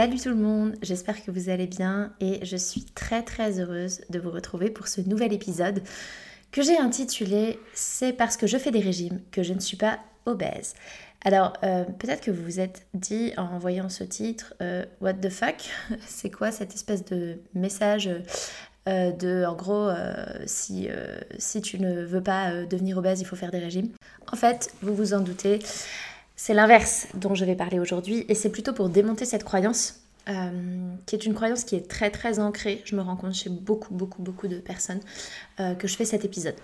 Salut tout le monde, j'espère que vous allez bien et je suis très très heureuse de vous retrouver pour ce nouvel épisode que j'ai intitulé C'est parce que je fais des régimes que je ne suis pas obèse. Alors euh, peut-être que vous vous êtes dit en voyant ce titre euh, What the fuck? C'est quoi cette espèce de message euh, de en gros si, si tu ne veux pas devenir obèse il faut faire des régimes? En fait vous vous en doutez c'est l'inverse dont je vais parler aujourd'hui et c'est plutôt pour démonter cette croyance euh, qui est une croyance qui est très très ancrée, je me rends compte chez beaucoup beaucoup beaucoup de personnes euh, que je fais cet épisode.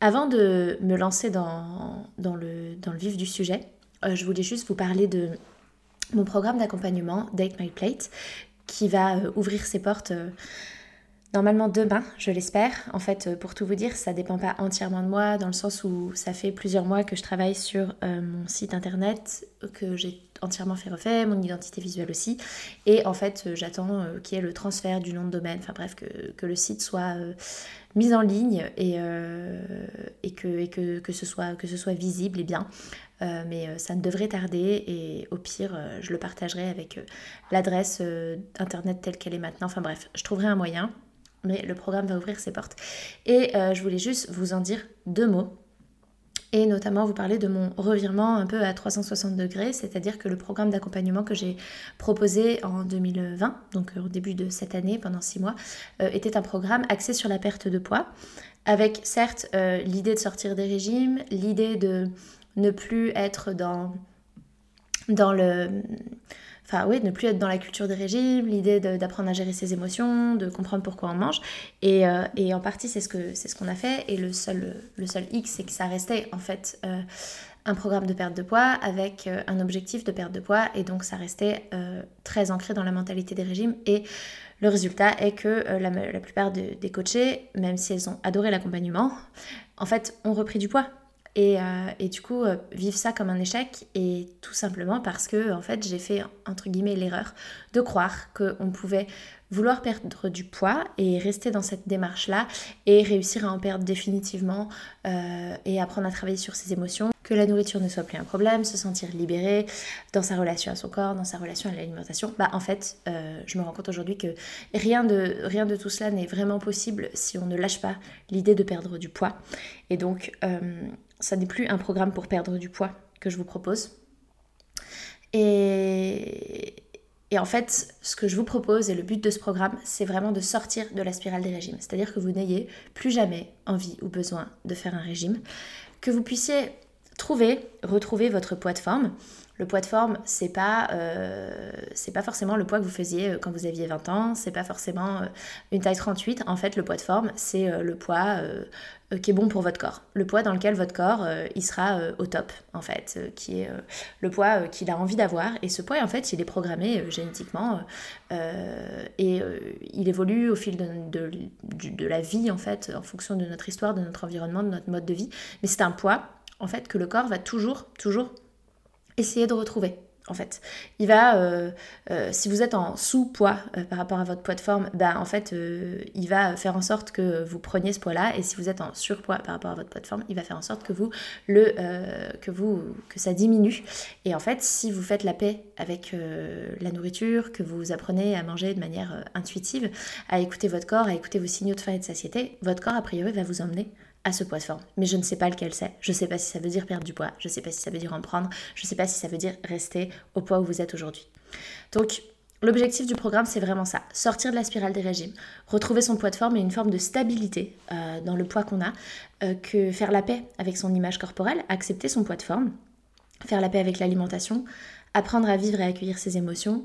Avant de me lancer dans, dans, le, dans le vif du sujet, euh, je voulais juste vous parler de mon programme d'accompagnement Date My Plate qui va ouvrir ses portes Normalement demain, je l'espère. En fait, euh, pour tout vous dire, ça dépend pas entièrement de moi, dans le sens où ça fait plusieurs mois que je travaille sur euh, mon site internet, que j'ai entièrement fait refait, mon identité visuelle aussi. Et en fait, euh, j'attends qu'il y ait le transfert du nom de domaine, enfin bref, que, le site soit mis en ligne et, que, que, que, ce soit, que ce soit visible et bien. mais ça ne devrait tarder et au pire, je le partagerai avec l'adresse internet telle qu'elle est maintenant. Enfin bref, je trouverai un moyen mais le programme va ouvrir ses portes. Et euh, je voulais juste vous en dire deux mots. Et notamment vous parler de mon revirement un peu à 360 degrés, c'est-à-dire que le programme d'accompagnement que j'ai proposé en 2020, donc au début de cette année, pendant six mois, euh, était un programme axé sur la perte de poids, avec certes euh, l'idée de sortir des régimes, l'idée de ne plus être dans, dans le enfin oui, ne plus être dans la culture des régimes, l'idée d'apprendre à gérer ses émotions, de comprendre pourquoi on mange. Et, euh, en partie, c'est ce qu'on ce qu'on a fait. Et le seul, le seul X, c'est que ça restait en fait euh, un programme de perte de poids avec euh, un objectif de perte de poids. Et donc, ça restait très ancré dans la mentalité des régimes. Et le résultat est que la, la, plupart des coachés, même si elles ont adoré l'accompagnement, en fait, ont repris du poids euh, et, du coup, euh, vivre ça comme un échec, et tout simplement parce que, en fait, j'ai fait, entre guillemets, l'erreur de croire qu'on pouvait vouloir perdre du poids et rester dans cette démarche-là et réussir à en perdre définitivement euh, et apprendre à travailler sur ses émotions, que la nourriture ne soit plus un problème, se sentir libéré dans sa relation à son corps, dans sa relation à l'alimentation. Bah en fait, je me rends compte aujourd'hui que rien de, rien de tout cela n'est vraiment possible si on ne lâche pas l'idée de perdre du poids. Et donc, ça n'est plus un programme pour perdre du poids que je vous propose. Et, en fait, ce que je vous propose et le but de ce programme, c'est vraiment de sortir de la spirale des régimes. C'est-à-dire que vous n'ayez plus jamais envie ou besoin de faire un régime, que vous puissiez trouver, retrouver votre poids de forme, le poids de forme, c'est pas, euh, pas forcément le poids que vous faisiez euh, quand vous aviez 20 ans, c'est pas forcément euh, une taille 38. En fait, le poids de forme, c'est le poids qui est bon pour votre corps. Le poids dans lequel votre corps, il sera au top, en fait, qui est le poids qu'il a envie d'avoir. Et ce poids, en fait, il est programmé génétiquement et il évolue au fil de, de la vie, en fait, en fonction de notre histoire, de notre environnement, de notre mode de vie. Mais c'est un poids, en fait, que le corps va toujours, toujours essayez de retrouver. En fait, il va, euh, euh, si vous êtes en sous-poids euh, par rapport à votre poids de forme, ben, en fait, il va faire en sorte que vous preniez ce poids-là. Et si vous êtes en surpoids par rapport à votre poids de forme, il va faire en sorte que vous le, que vous, que ça diminue. Et en fait, si vous faites la paix avec la nourriture, que vous apprenez à manger de manière intuitive, à écouter votre corps, à écouter vos signaux de faim et de satiété, votre corps a priori va vous emmener à ce poids de forme. Mais je ne sais pas lequel c'est. Je ne sais pas si ça veut dire perdre du poids. Je ne sais pas si ça veut dire en prendre. Je ne sais pas si ça veut dire rester au poids où vous êtes aujourd'hui. Donc, L'objectif du programme, c'est vraiment ça, sortir de la spirale des régimes, retrouver son poids de forme et une forme de stabilité euh, dans le poids qu'on a, euh, que faire la paix avec son image corporelle, accepter son poids de forme, faire la paix avec l'alimentation, apprendre à vivre et accueillir ses émotions,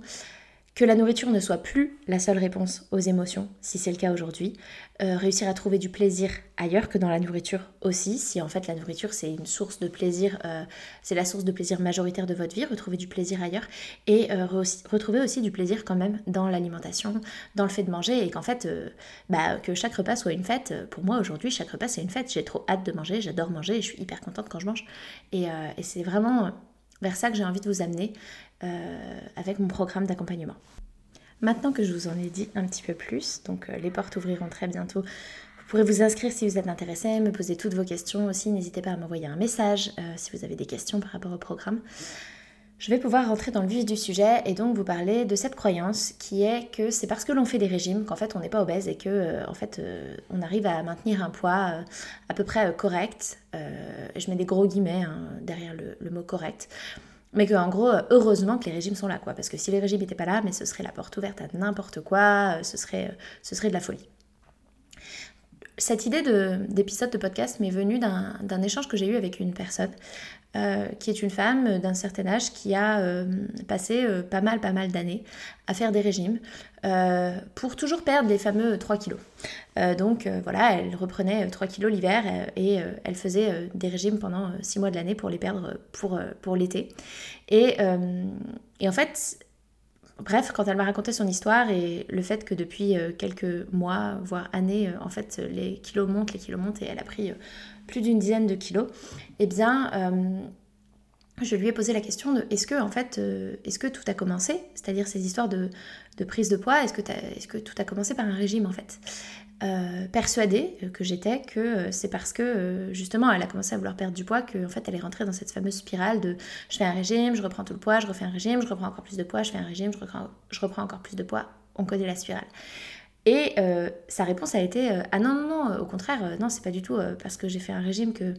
que la nourriture ne soit plus la seule réponse aux émotions, si c'est le cas aujourd'hui, euh, réussir à trouver du plaisir ailleurs que dans la nourriture aussi, si en fait la nourriture c'est une source de plaisir, euh, c'est la source de plaisir majoritaire de votre vie, retrouver du plaisir ailleurs et euh, retrouver aussi du plaisir quand même dans l'alimentation, dans le fait de manger et qu'en fait bah, que chaque repas soit une fête. Pour moi aujourd'hui chaque repas c'est une fête, j'ai trop hâte de manger, j'adore manger et je suis hyper contente quand je mange. Et, et c'est vraiment vers ça que j'ai envie de vous amener euh, avec mon programme d'accompagnement. Maintenant que je vous en ai dit un petit peu plus, donc euh, les portes ouvriront très bientôt. Vous pourrez vous inscrire si vous êtes intéressé, me poser toutes vos questions aussi. N'hésitez pas à m'envoyer un message euh, si vous avez des questions par rapport au programme. Je vais pouvoir rentrer dans le vif du sujet et donc vous parler de cette croyance qui est que c'est parce que l'on fait des régimes qu'en fait on n'est pas obèse et que en fait on arrive à maintenir un poids à peu près correct. je mets des gros guillemets hein, derrière le, mot correct mais qu'en gros, heureusement que les régimes sont là, quoi. Parce que si les régimes n'étaient pas là, mais ce serait la porte ouverte à n'importe quoi, euh, ce serait, euh, ce serait de la folie. Cette idée d'épisode de, podcast m'est venue d'un échange que j'ai eu avec une personne euh, qui est une femme d'un certain âge qui a passé pas mal, pas mal d'années à faire des régimes pour toujours perdre les fameux 3 kilos. donc voilà, elle reprenait 3 kilos l'hiver et elle faisait des régimes pendant 6 mois de l'année pour les perdre pour, l'été. Et, en fait, Bref, quand elle m'a raconté son histoire et le fait que depuis euh, quelques mois, voire années, euh, en fait, les kilos montent, les kilos montent et elle a pris euh, plus d'une dizaine de kilos, eh bien, je lui ai posé la question de est-ce que, en fait, est-ce que tout a commencé? C'est-à-dire ces histoires de, prise de poids, est-ce que, que tout a commencé par un régime, en fait? Euh, persuadée que j'étais que euh, c'est parce que euh, justement elle a commencé à vouloir perdre du poids qu'en fait elle est rentrée dans cette fameuse spirale de je fais un régime, je reprends tout le poids, je refais un régime, je reprends encore plus de poids, je fais un régime, je reprends, je reprends encore plus de poids. On connaît la spirale. Et sa réponse a été ah non non non au contraire non c'est pas du tout parce que j'ai fait un régime que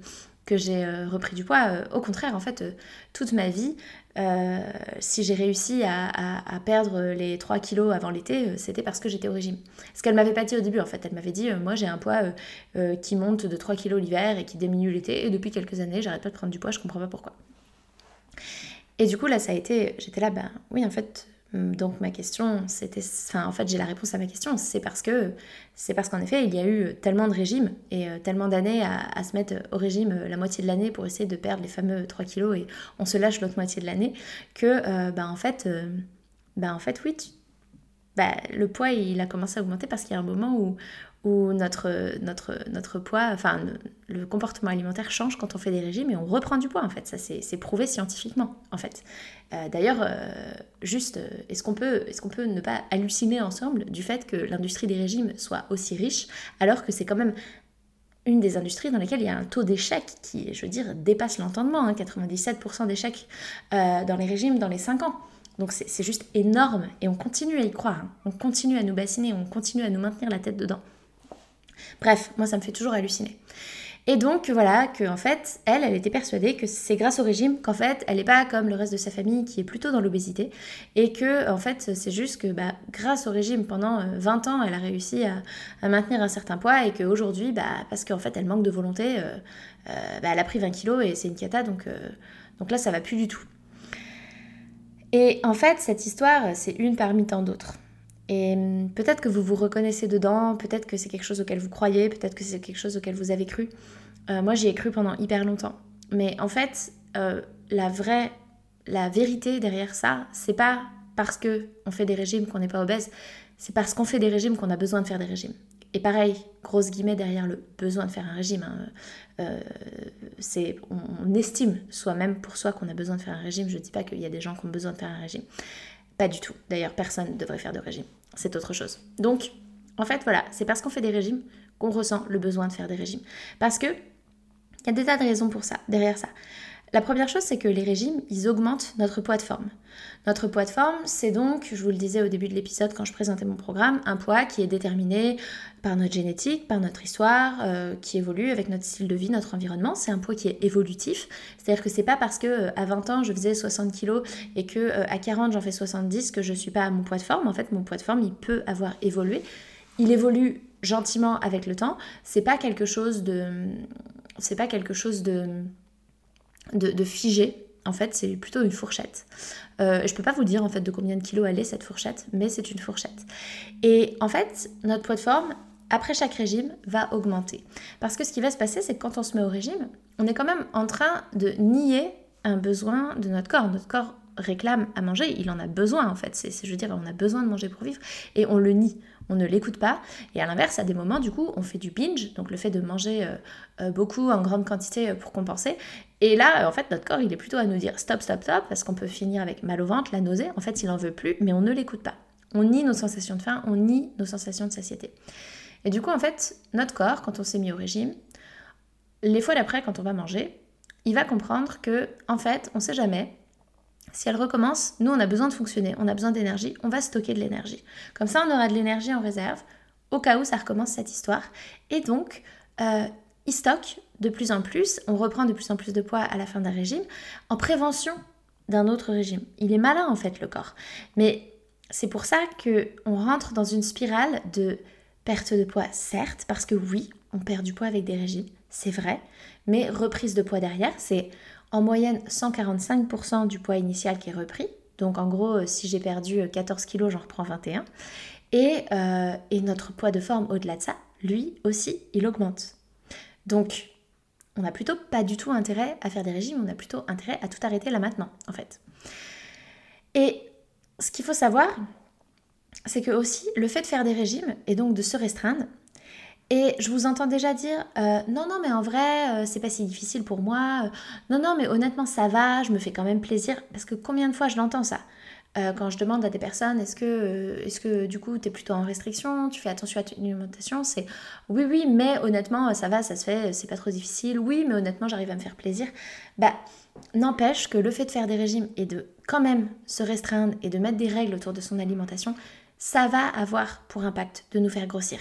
j'ai repris du poids. au contraire, en fait, toute ma vie, euh, si j'ai réussi à, perdre les 3 kilos avant l'été, euh, c'était parce que j'étais au régime. Ce qu'elle m'avait pas dit au début, en fait. Elle m'avait dit, euh, moi j'ai un poids qui monte de 3 kilos l'hiver et qui diminue l'été, et depuis quelques années, j'arrête pas de prendre du poids, je comprends pas pourquoi. Et du coup, là, ça a été, j'étais là, ben oui, en fait, donc ma question, c'était, enfin en fait j'ai la réponse à ma question, c'est parce que c'est parce qu'en effet il y a eu tellement de régimes et euh, tellement d'années à, se mettre au régime euh, la moitié de l'année pour essayer de perdre les fameux 3 kilos et on se lâche l'autre moitié de l'année que euh, bah, en fait bah, en fait oui bah, le poids il a commencé à augmenter parce qu'il y a un moment où, où notre, poids, enfin le comportement alimentaire change quand on fait des régimes et on reprend du poids en fait. Ça c'est prouvé scientifiquement en fait. Euh, d'ailleurs, euh, juste, euh, est-ce qu'on peut, est qu'on peut ne pas halluciner ensemble du fait que l'industrie des régimes soit aussi riche alors que c'est quand même une des industries dans lesquelles il y a un taux d'échec qui, je veux dire, dépasse l'entendement. 97% hein, d'échecs dans les régimes dans les 5 ans. Donc c'est juste énorme et on continue à y croire. Hein. On continue à nous bassiner, on continue à nous maintenir la tête dedans. Bref, moi ça me fait toujours halluciner. Et donc voilà que en fait, elle, elle était persuadée que c'est grâce au régime qu'en fait, elle n'est pas comme le reste de sa famille qui est plutôt dans l'obésité et que en fait, c'est juste que bah, grâce au régime pendant 20 euh, ans, elle a réussi à, maintenir un certain poids et qu'aujourd'hui, bah, parce qu'en fait, elle manque de volonté, euh, euh, bah, elle a pris 20 kilos et c'est une cata, donc, donc là, ça va plus du tout. Et en fait, cette histoire, c'est une parmi tant d'autres. Et hum, peut-être que vous vous reconnaissez dedans, peut-être que c'est quelque chose auquel vous croyez, peut-être que c'est quelque chose auquel vous avez cru. Euh, moi, j'y ai cru pendant hyper longtemps. Mais en fait, euh, la vraie, la vérité derrière ça, c'est pas parce que on fait des régimes qu'on n'est pas obèse, c'est parce qu'on fait des régimes qu'on a besoin de faire des régimes. Et pareil, grosse guillemets derrière le besoin de faire un régime. Hein. Euh, c'est, on, estime soi-même pour soi qu'on a besoin de faire un régime. Je ne dis pas qu'il y a des gens qui ont besoin de faire un régime. Pas du tout. D'ailleurs, personne ne devrait faire de régime c'est autre chose. Donc, en fait, voilà, c'est parce qu'on fait des régimes qu'on ressent le besoin de faire des régimes. Parce que il y a des tas de raisons pour ça, derrière ça. La première chose, c'est que les régimes, ils augmentent notre poids de forme. Notre poids de forme, c'est donc, je vous le disais au début de l'épisode quand je présentais mon programme, un poids qui est déterminé par notre génétique, par notre histoire, euh, qui évolue avec notre style de vie, notre environnement. C'est un poids qui est évolutif. C'est-à-dire que c'est pas parce que euh, à 20 ans je faisais 60 kg et que euh, à 40 j'en fais 70 que je suis pas à mon poids de forme. En fait, mon poids de forme, il peut avoir évolué. Il évolue gentiment avec le temps. C'est pas quelque chose de, c'est pas quelque chose de de, figer. En fait, c'est plutôt une fourchette. Euh, je peux pas vous dire en fait de combien de kilos elle est cette fourchette, mais c'est une fourchette. Et en fait, notre poids de forme, après chaque régime, va augmenter. Parce que ce qui va se passer, c'est que quand on se met au régime, on est quand même en train de nier un besoin de notre corps. Notre corps réclame à manger, il en a besoin en fait. C'est, je veux dire, on a besoin de manger pour vivre et on le nie on ne l'écoute pas. Et à l'inverse, à des moments, du coup, on fait du binge, donc le fait de manger euh, euh, beaucoup en grande quantité euh, pour compenser. Et là, en fait, notre corps, il est plutôt à nous dire stop, stop, stop, parce qu'on peut finir avec mal au ventre, la nausée. En fait, il en veut plus, mais on ne l'écoute pas. On nie nos sensations de faim, on nie nos sensations de satiété. Et du coup, en fait, notre corps, quand on s'est mis au régime, les fois d'après, quand on va manger, il va comprendre que, en fait, on sait jamais si elle recommence, nous, on a besoin de fonctionner, on a besoin d'énergie, on va stocker de l'énergie. Comme ça, on aura de l'énergie en réserve au cas où ça recommence cette histoire. Et donc, euh, il stocke de plus en plus, on reprend de plus en plus de poids à la fin d'un régime, en prévention d'un autre régime. Il est malin en fait, le corps. Mais c'est pour ça qu'on rentre dans une spirale de perte de poids, certes, parce que oui, on perd du poids avec des régimes, c'est vrai, mais reprise de poids derrière, c'est en moyenne 145% du poids initial qui est repris. Donc en gros, euh, si j'ai perdu 14 euh, kg, j'en reprends 21. Et, euh, et notre poids de forme au-delà de ça, lui aussi, il augmente. Donc on n'a plutôt pas du tout intérêt à faire des régimes, on a plutôt intérêt à tout arrêter là maintenant, en fait. Et ce qu'il faut savoir, c'est que aussi le fait de faire des régimes et donc de se restreindre, et je vous entends déjà dire euh, non, non, mais en vrai, euh, c'est pas si difficile pour moi. Euh, non, non, mais honnêtement, ça va, je me fais quand même plaisir. Parce que combien de fois je l'entends ça? Quand je demande à des personnes est-ce que, est que du coup, tu es plutôt en restriction, tu fais attention à ton alimentation? C'est oui, oui, mais honnêtement, ça va, ça se fait, c'est pas trop difficile. Oui, mais honnêtement, j'arrive à me faire plaisir. Bah, n'empêche que le fait de faire des régimes et de quand même se restreindre et de mettre des règles autour de son alimentation, ça va avoir pour impact de nous faire grossir.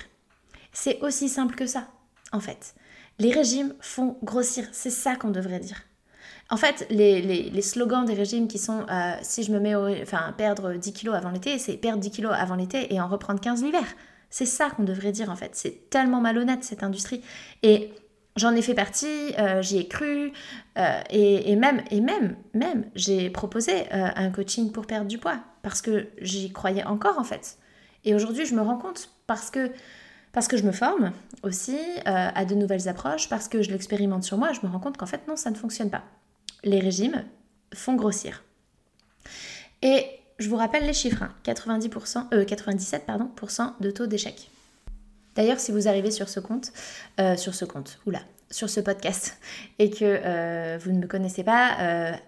C'est aussi simple que ça, en fait. Les régimes font grossir, c'est ça qu'on devrait dire. En fait, les, slogans des régimes qui sont euh, si je me mets au, enfin, perdre 10 kilos avant l'été, c'est perdre 10 kilos avant l'été et en reprendre 15 l'hiver. C'est ça qu'on devrait dire en fait. C'est tellement malhonnête cette industrie. Et j'en ai fait partie, euh, j'y ai cru, euh, et, même, et même, même, j'ai proposé un coaching pour perdre du poids parce que j'y croyais encore en fait. Et aujourd'hui, je me rends compte parce que parce que je me forme aussi euh, à de nouvelles approches, parce que je l'expérimente sur moi, je me rends compte qu'en fait non, ça ne fonctionne pas. Les régimes font grossir. Et je vous rappelle les chiffres, 90%, 97% pardon, de taux d'échec. D'ailleurs, si vous arrivez sur ce compte, euh, sur ce compte, oula, sur ce podcast, et que euh, vous ne me connaissez pas,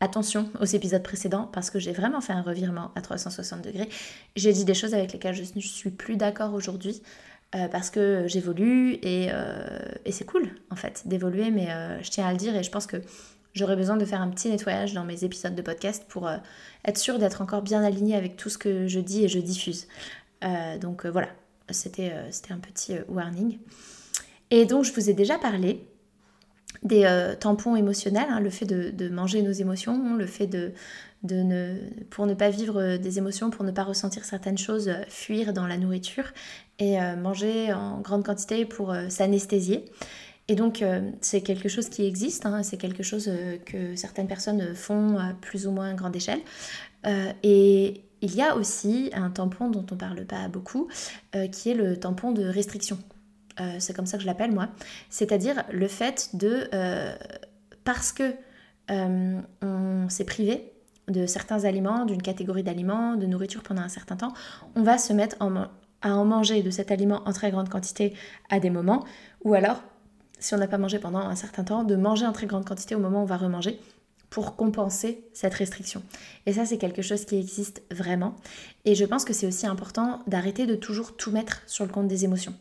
attention aux épisodes précédents parce que j'ai vraiment fait un revirement à 360 degrés. J'ai dit des choses avec lesquelles je ne suis plus d'accord aujourd'hui euh, parce que j'évolue euh, et, c'est cool en fait d'évoluer, mais euh, je tiens à le dire et je pense que j'aurais besoin de faire un petit nettoyage dans mes épisodes de podcast pour être sûre d'être encore bien alignée avec tout ce que je dis et je diffuse. donc voilà, c'était un petit warning. Et donc je vous ai déjà parlé des euh, tampons émotionnels, hein, le fait de, manger nos émotions, le fait de, ne, pour ne pas vivre euh, des émotions, pour ne pas ressentir certaines choses, euh, fuir dans la nourriture et manger en grande quantité pour s'anesthésier. Et donc c'est quelque chose qui existe, hein, c'est quelque chose que certaines personnes font à plus ou moins grande échelle. et il y a aussi un tampon dont on parle pas beaucoup, qui est le tampon de restriction. Euh, c'est comme ça que je l'appelle moi, c'est-à-dire le fait de, euh, parce que euh, on s'est privé de certains aliments, d'une catégorie d'aliments, de nourriture pendant un certain temps, on va se mettre à en manger de cet aliment en très grande quantité à des moments, ou alors, si on n'a pas mangé pendant un certain temps, de manger en très grande quantité au moment où on va remanger pour compenser cette restriction. Et ça, c'est quelque chose qui existe vraiment. Et je pense que c'est aussi important d'arrêter de toujours tout mettre sur le compte des émotions.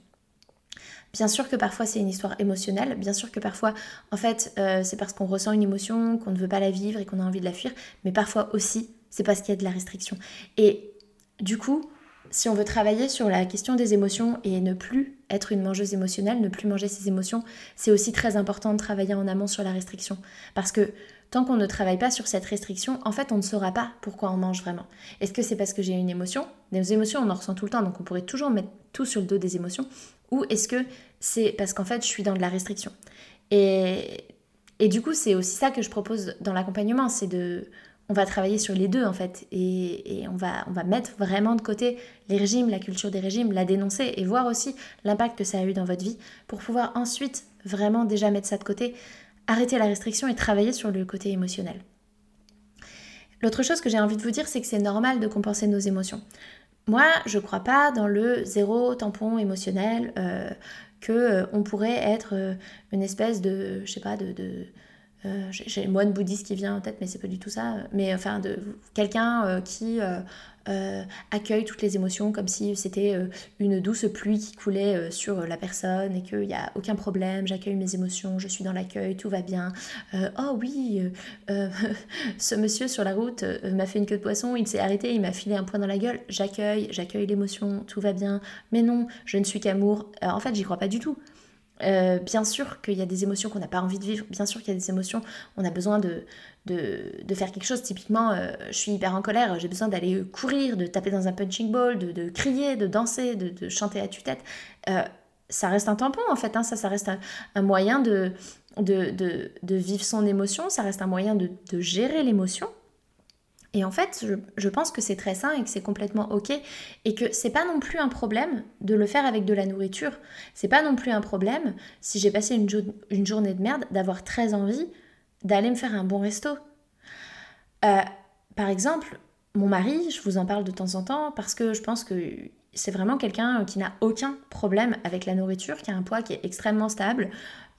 Bien sûr que parfois c'est une histoire émotionnelle, bien sûr que parfois en fait euh, c'est parce qu'on ressent une émotion, qu'on ne veut pas la vivre et qu'on a envie de la fuir, mais parfois aussi c'est parce qu'il y a de la restriction. Et du coup, si on veut travailler sur la question des émotions et ne plus être une mangeuse émotionnelle, ne plus manger ses émotions, c'est aussi très important de travailler en amont sur la restriction. Parce que tant qu'on ne travaille pas sur cette restriction, en fait, on ne saura pas pourquoi on mange vraiment. Est-ce que c'est parce que j'ai une émotion? Des émotions, on en ressent tout le temps, donc on pourrait toujours mettre tout sur le dos des émotions. Ou est-ce que c'est parce qu'en fait, je suis dans de la restriction? Et, et du coup, c'est aussi ça que je propose dans l'accompagnement, c'est de on va travailler sur les deux en fait et, on, va, on va mettre vraiment de côté les régimes, la culture des régimes, la dénoncer et voir aussi l'impact que ça a eu dans votre vie pour pouvoir ensuite vraiment déjà mettre ça de côté, arrêter la restriction et travailler sur le côté émotionnel. L'autre chose que j'ai envie de vous dire, c'est que c'est normal de compenser nos émotions. Moi, je crois pas dans le zéro tampon émotionnel, euh, que euh, on pourrait être euh, une espèce de, je sais pas, de euh, j'ai le moine bouddhiste qui vient en tête, mais c'est pas du tout ça. Mais enfin, de quelqu'un euh, qui euh, accueille toutes les émotions comme si c'était une douce pluie qui coulait sur la personne et qu'il n'y a aucun problème, j'accueille mes émotions, je suis dans l'accueil, tout va bien. oh oui, ce monsieur sur la route m'a fait une queue de poisson, il s'est arrêté, il m'a filé un point dans la gueule, j'accueille, j'accueille l'émotion, tout va bien. Mais non, je ne suis qu'amour. en fait, j'y crois pas du tout. Euh, bien sûr qu'il y a des émotions qu'on n'a pas envie de vivre, bien sûr qu'il y a des émotions, on a besoin de, de, faire quelque chose. Typiquement, euh, je suis hyper en colère, j'ai besoin d'aller courir, de taper dans un punching ball, de, crier, de danser, de, chanter à tue-tête. Euh, ça reste un tampon en fait, hein, ça, ça reste un, moyen de, de, vivre son émotion, ça reste un moyen de, gérer l'émotion. Et en fait, je, pense que c'est très sain et que c'est complètement ok et que c'est pas non plus un problème de le faire avec de la nourriture. C'est pas non plus un problème si j'ai passé une, journée de merde d'avoir très envie d'aller me faire un bon resto. Euh, par exemple, mon mari, je vous en parle de temps en temps parce que je pense que c'est vraiment quelqu'un qui n'a aucun problème avec la nourriture, qui a un poids qui est extrêmement stable,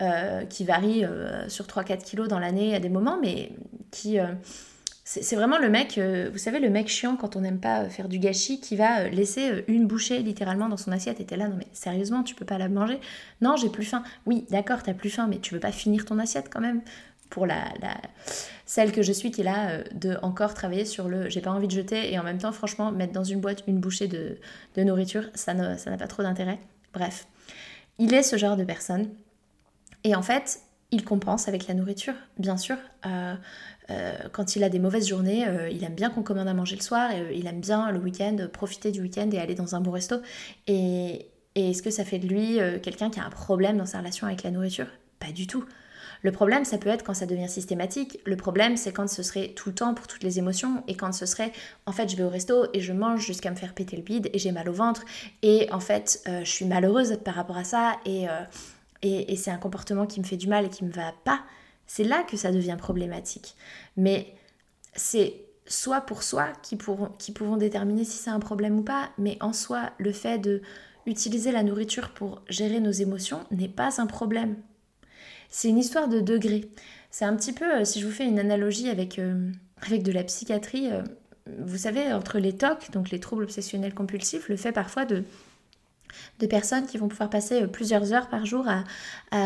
euh, qui varie euh, sur 3-4 kilos dans l'année à des moments, mais qui c'est vraiment le mec, euh, vous savez, le mec chiant quand on n'aime pas euh, faire du gâchis, qui va euh, laisser une bouchée littéralement dans son assiette. Et t'es là, non mais sérieusement, tu peux pas la manger? Non, j'ai plus faim. Oui, d'accord, t'as plus faim, mais tu veux pas finir ton assiette quand même Pour la, celle que je suis qui est là, de encore travailler sur le j'ai pas envie de jeter et en même temps, franchement, mettre dans une boîte une bouchée de, nourriture, ça n'a ça pas trop d'intérêt. Bref, il est ce genre de personne. Et en fait, il compense avec la nourriture, bien sûr. Quand il a des mauvaises journées, euh, il aime bien qu'on commande à manger le soir, et, il aime bien le week-end, profiter du week-end et aller dans un bon resto. Et, est-ce que ça fait de lui quelqu'un qui a un problème dans sa relation avec la nourriture? Pas du tout. Le problème, ça peut être quand ça devient systématique. Le problème, c'est quand ce serait tout le temps pour toutes les émotions et quand ce serait, en fait, je vais au resto et je mange jusqu'à me faire péter le bide et j'ai mal au ventre et en fait, je suis malheureuse par rapport à ça et, et, c'est un comportement qui me fait du mal et qui me va pas, c'est là que ça devient problématique. Mais c'est soit pour soi qui, qui pouvons déterminer si c'est un problème ou pas, mais en soi, le fait de utiliser la nourriture pour gérer nos émotions n'est pas un problème. C'est une histoire de degrés. C'est un petit peu, euh, si je vous fais une analogie avec, euh, avec de la psychiatrie, euh, vous savez, entre les TOC, donc les troubles obsessionnels compulsifs, le fait parfois de de personnes qui vont pouvoir passer euh, plusieurs heures par jour à,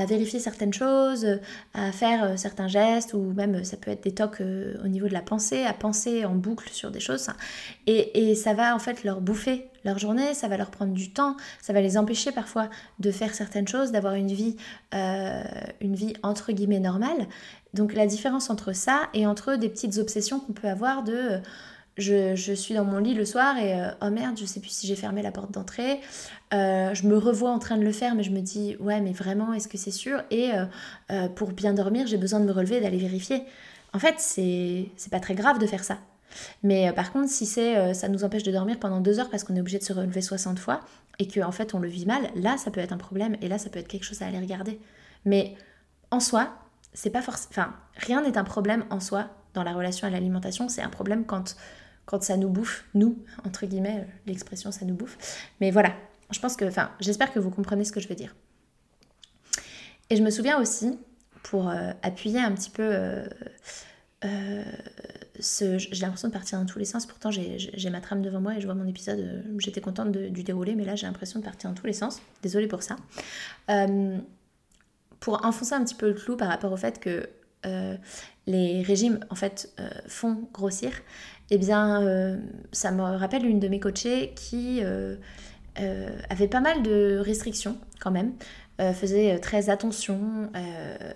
vérifier certaines choses, à faire euh, certains gestes, ou même euh, ça peut être des tocs au niveau de la pensée, à penser en boucle sur des choses. Et, ça va en fait leur bouffer leur journée, ça va leur prendre du temps, ça va les empêcher parfois de faire certaines choses, d'avoir une vie, une vie entre guillemets normale. Donc la différence entre ça et entre des petites obsessions qu'on peut avoir de je, suis dans mon lit le soir et euh, oh merde, je sais plus si j'ai fermé la porte d'entrée. Euh, je me revois en train de le faire, mais je me dis ouais, mais vraiment, est-ce que c'est sûr? Et euh, pour bien dormir, j'ai besoin de me relever et d'aller vérifier. En fait, c'est pas très grave de faire ça. Mais par contre, si c'est ça nous empêche de dormir pendant deux heures parce qu'on est obligé de se relever 60 fois et qu'en en fait on le vit mal, là ça peut être un problème et là ça peut être quelque chose à aller regarder. Mais en soi, c'est pas forcément. Rien n'est un problème en soi dans la relation à l'alimentation, c'est un problème quand quand ça nous bouffe, nous, entre guillemets, euh, l'expression ça nous bouffe. Mais voilà, je pense que, enfin, j'espère que vous comprenez ce que je veux dire. Et je me souviens aussi, pour euh, appuyer un petit peu euh, j'ai l'impression de partir dans tous les sens. Pourtant, j'ai ma trame devant moi et je vois mon épisode. Euh, j'étais contente du déroulé, mais là, j'ai l'impression de partir dans tous les sens. Désolée pour ça. Euh, pour enfoncer un petit peu le clou par rapport au fait que euh, les régimes, en fait, font grossir, eh bien, ça me rappelle une de mes coachées qui avait pas mal de restrictions quand même. Euh, faisait euh, très attention, euh,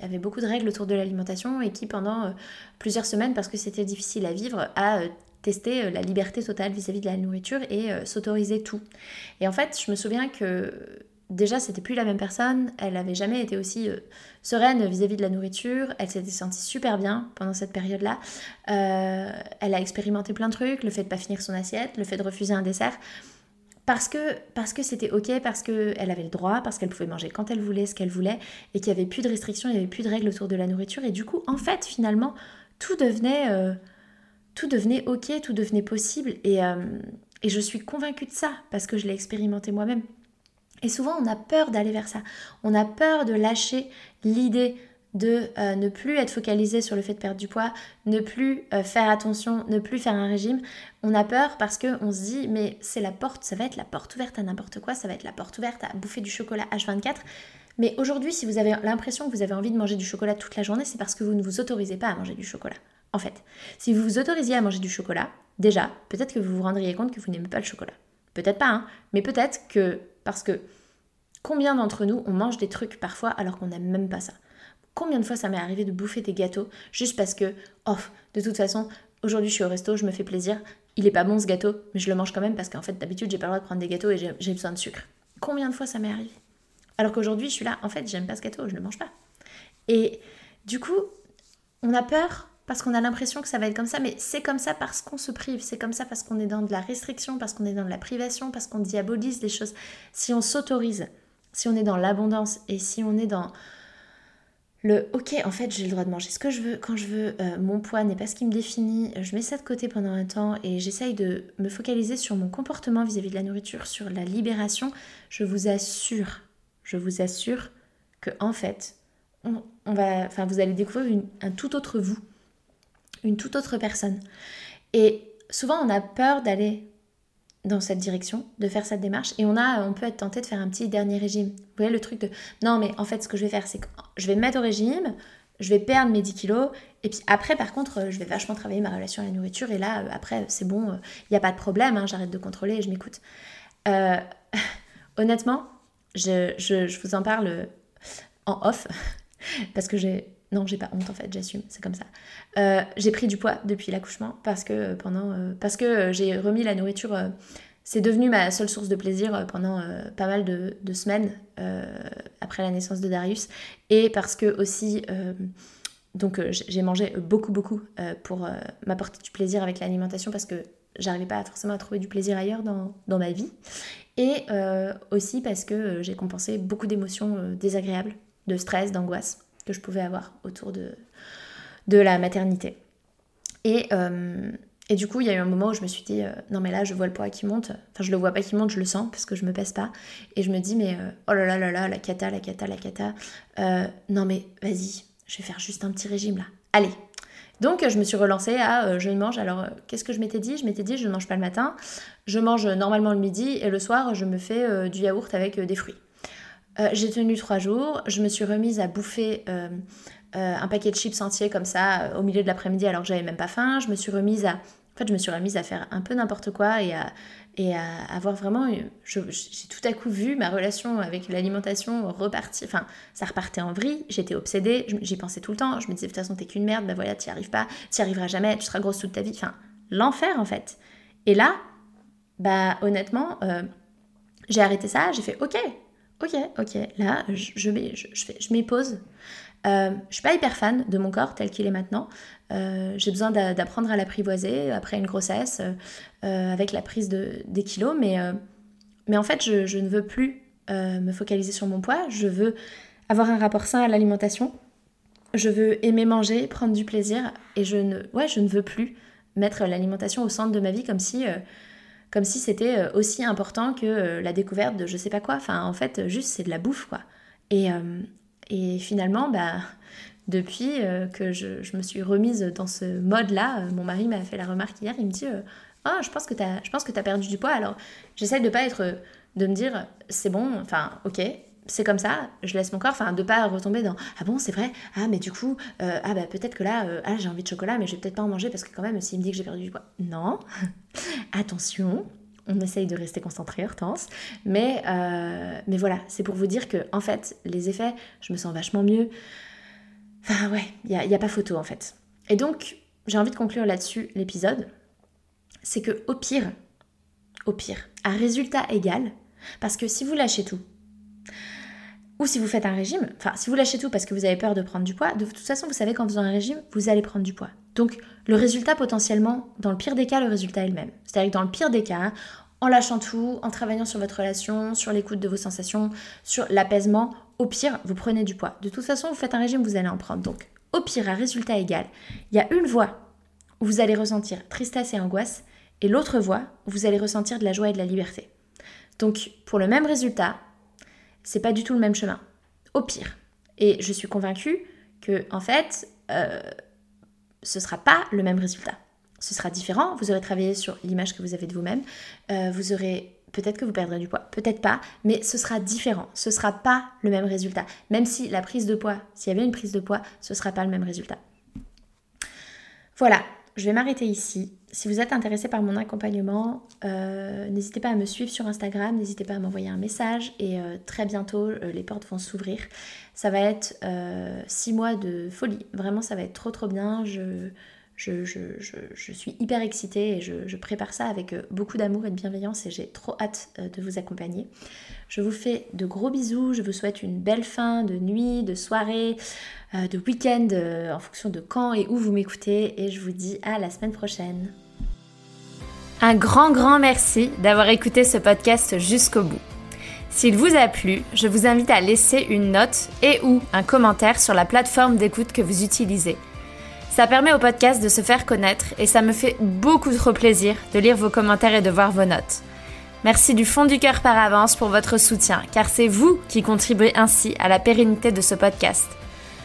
avait beaucoup de règles autour de l'alimentation et qui pendant plusieurs semaines, parce que c'était difficile à vivre, a testé la liberté totale vis-à-vis de la nourriture et s'autorisait tout. Et en fait, je me souviens que déjà, c'était plus la même personne, elle n'avait jamais été aussi sereine vis-à-vis de la nourriture, elle s'était sentie super bien pendant cette période-là. elle a expérimenté plein de trucs, le fait de pas finir son assiette, le fait de refuser un dessert parce que parce que c'était ok, parce qu'elle avait le droit, parce qu'elle pouvait manger quand elle voulait, ce qu'elle voulait, et qu'il n'y avait plus de restrictions, il n'y avait plus de règles autour de la nourriture. Et du coup, en fait, finalement, tout devenait, euh, tout devenait ok, tout devenait possible. Et, euh, et je suis convaincue de ça, parce que je l'ai expérimenté moi-même. Et souvent, on a peur d'aller vers ça. On a peur de lâcher l'idée de euh, ne plus être focalisé sur le fait de perdre du poids, ne plus euh, faire attention, ne plus faire un régime. On a peur parce qu'on se dit mais c'est la porte, ça va être la porte ouverte à n'importe quoi, ça va être la porte ouverte à bouffer du chocolat H24. Mais aujourd'hui, si vous avez l'impression que vous avez envie de manger du chocolat toute la journée, c'est parce que vous ne vous autorisez pas à manger du chocolat. En fait, si vous vous autorisiez à manger du chocolat, déjà, peut-être que vous vous rendriez compte que vous n'aimez pas le chocolat. Peut-être pas, hein, mais peut-être que parce que combien d'entre nous on mange des trucs parfois alors qu'on n'aime même pas ça? Combien de fois ça m'est arrivé de bouffer des gâteaux juste parce que, oh, de toute façon, aujourd'hui je suis au resto, je me fais plaisir, il est pas bon ce gâteau, mais je le mange quand même parce qu'en fait d'habitude j'ai pas le droit de prendre des gâteaux et j'ai besoin de sucre. Combien de fois ça m'est arrivé? Alors qu'aujourd'hui je suis là, en fait j'aime pas ce gâteau, je le mange pas. Et du coup, on a peur parce qu'on a l'impression que ça va être comme ça, mais c'est comme ça parce qu'on se prive, c'est comme ça parce qu'on est dans de la restriction, parce qu'on est dans de la privation, parce qu'on diabolise des choses. Si on s'autorise, si on est dans l'abondance et si on est dans le ok, en fait, j'ai le droit de manger ce que je veux quand je veux, euh, mon poids n'est pas ce qui me définit, je mets ça de côté pendant un temps et j'essaye de me focaliser sur mon comportement vis-à-vis de la nourriture, sur la libération. Je vous assure, je vous assure que en fait, on, va, enfin, vous allez découvrir un tout autre vous, une toute autre personne. Et souvent, on a peur d'aller dans cette direction, de faire cette démarche. Et on, a, on peut être tenté de faire un petit dernier régime. Vous voyez le truc de non, mais en fait, ce que je vais faire, c'est que je vais me mettre au régime, je vais perdre mes 10 kilos, et puis après, par contre, je vais vachement travailler ma relation à la nourriture, et là, après, c'est bon, il n'y a pas de problème, hein, j'arrête de contrôler et je m'écoute. Euh, honnêtement, je, je, vous en parle en off, parce que j'ai non, j'ai pas honte en fait, j'assume, c'est comme ça. Euh, j'ai pris du poids depuis l'accouchement parce que euh, pendant, euh, parce que j'ai remis la nourriture. c'est devenu ma seule source de plaisir pendant pas mal de, de semaines après la naissance de Darius et parce que aussi donc j'ai mangé beaucoup beaucoup pour m'apporter du plaisir avec l'alimentation parce que j'arrivais pas forcément à trouver du plaisir ailleurs dans, dans ma vie et aussi parce que j'ai compensé beaucoup d'émotions désagréables, de stress, d'angoisse que je pouvais avoir autour de, de la maternité. Et, euh, et, du coup, il y a eu un moment où je me suis dit, euh, non mais là, je vois le poids qui monte. Enfin, je le vois pas qui monte, je le sens parce que je me pèse pas. Et je me dis, mais euh, oh là là là là, la cata, la cata, la cata. non mais vas-y, je vais faire juste un petit régime là. Allez. Donc je me suis relancée à je mange. Alors qu'est-ce que je m'étais dit? Je m'étais dit je ne mange pas le matin, je mange normalement le midi et le soir je me fais du yaourt avec des fruits. Euh, j'ai tenu trois jours, je me suis remise à bouffer euh, euh, un paquet de chips entiers comme ça au milieu de l'après-midi alors que j'avais même pas faim. Je me suis remise à, en fait, je me suis remise à faire un peu n'importe quoi et à, et à avoir vraiment, j'ai tout à coup vu ma relation avec l'alimentation repartir, enfin, ça repartait en vrille, j'étais obsédée, j'y pensais tout le temps, je me disais de toute façon t'es qu'une merde, bah voilà, t'y arrives pas, t'y arriveras jamais, tu seras grosse toute ta vie, enfin, l'enfer en fait. Et là, bah honnêtement, j'ai arrêté ça, j'ai fait ok, ok, ok, là, je, je, je, je m'y pose. Euh, je suis pas hyper fan de mon corps tel qu'il est maintenant. Euh, j'ai besoin d'apprendre à l'apprivoiser après une grossesse, euh, avec la prise de, des kilos, mais, euh, mais en fait, je, ne veux plus me focaliser sur mon poids. Je veux avoir un rapport sain à l'alimentation. Je veux aimer manger, prendre du plaisir, et je ne, ouais, je ne veux plus mettre l'alimentation au centre de ma vie comme si comme si c'était euh, aussi important que euh, la découverte de je sais pas quoi. Enfin, en fait, juste c'est de la bouffe, quoi. Et, euh, et finalement, bah, depuis que je, me suis remise dans ce mode-là. mon mari m'a fait la remarque hier, il me dit Ah, je pense que tu as, perdu du poids. Alors, j'essaie de pas être. de me dire C'est bon, enfin, ok, c'est comme ça, je laisse mon corps, enfin de pas retomber dans ah bon c'est vrai, ah mais du coup, euh, ah bah peut-être que là, euh, ah j'ai envie de chocolat mais je vais peut-être pas en manger parce que quand même s'il me dit que j'ai perdu du poids. Non, attention, on essaye de rester concentré, Hortense, mais, euh, mais voilà, c'est pour vous dire que en fait les effets, je me sens vachement mieux. Enfin ouais, il n'y y a pas photo en fait. Et donc j'ai envie de conclure là-dessus l'épisode, c'est que au pire, au pire, à résultat égal, parce que si vous lâchez tout, ou si vous faites un régime, enfin si vous lâchez tout parce que vous avez peur de prendre du poids, de toute façon vous savez qu'en faisant un régime, vous allez prendre du poids. Donc le résultat potentiellement, dans le pire des cas, le résultat est le même. C'est-à-dire que dans le pire des cas, en lâchant tout, en travaillant sur votre relation, sur l'écoute de vos sensations, sur l'apaisement, au pire, vous prenez du poids. De toute façon, vous faites un régime, vous allez en prendre. Donc au pire, à résultat égal, il y a une voie où vous allez ressentir tristesse et angoisse, et l'autre voie où vous allez ressentir de la joie et de la liberté. Donc pour le même résultat, c'est pas du tout le même chemin. Au pire. Et je suis convaincue que, en fait, euh, ce sera pas le même résultat. Ce sera différent. Vous aurez travaillé sur l'image que vous avez de vous-même. Euh, vous aurez peut-être que vous perdrez du poids, peut-être pas, mais ce sera différent. Ce sera pas le même résultat. Même si la prise de poids, s'il y avait une prise de poids, ce sera pas le même résultat. Voilà, je vais m'arrêter ici. Si vous êtes intéressé par mon accompagnement, euh, n'hésitez pas à me suivre sur Instagram, n'hésitez pas à m'envoyer un message et euh, très bientôt euh, les portes vont s'ouvrir. Ça va être six mois de folie. Vraiment, ça va être trop trop bien. Je, je, je, suis hyper excitée et je, prépare ça avec beaucoup d'amour et de bienveillance et j'ai trop hâte de vous accompagner. Je vous fais de gros bisous, je vous souhaite une belle fin de nuit, de soirée, de week-end en fonction de quand et où vous m'écoutez et je vous dis à la semaine prochaine. Un grand, grand merci d'avoir écouté ce podcast jusqu'au bout. S'il vous a plu, je vous invite à laisser une note et ou un commentaire sur la plateforme d'écoute que vous utilisez. Ça permet au podcast de se faire connaître et ça me fait beaucoup trop plaisir de lire vos commentaires et de voir vos notes. Merci du fond du cœur par avance pour votre soutien, car c'est vous qui contribuez ainsi à la pérennité de ce podcast.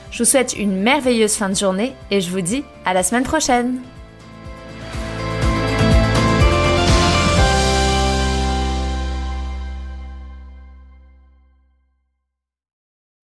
Je vous souhaite une merveilleuse fin de journée et je vous dis à la semaine prochaine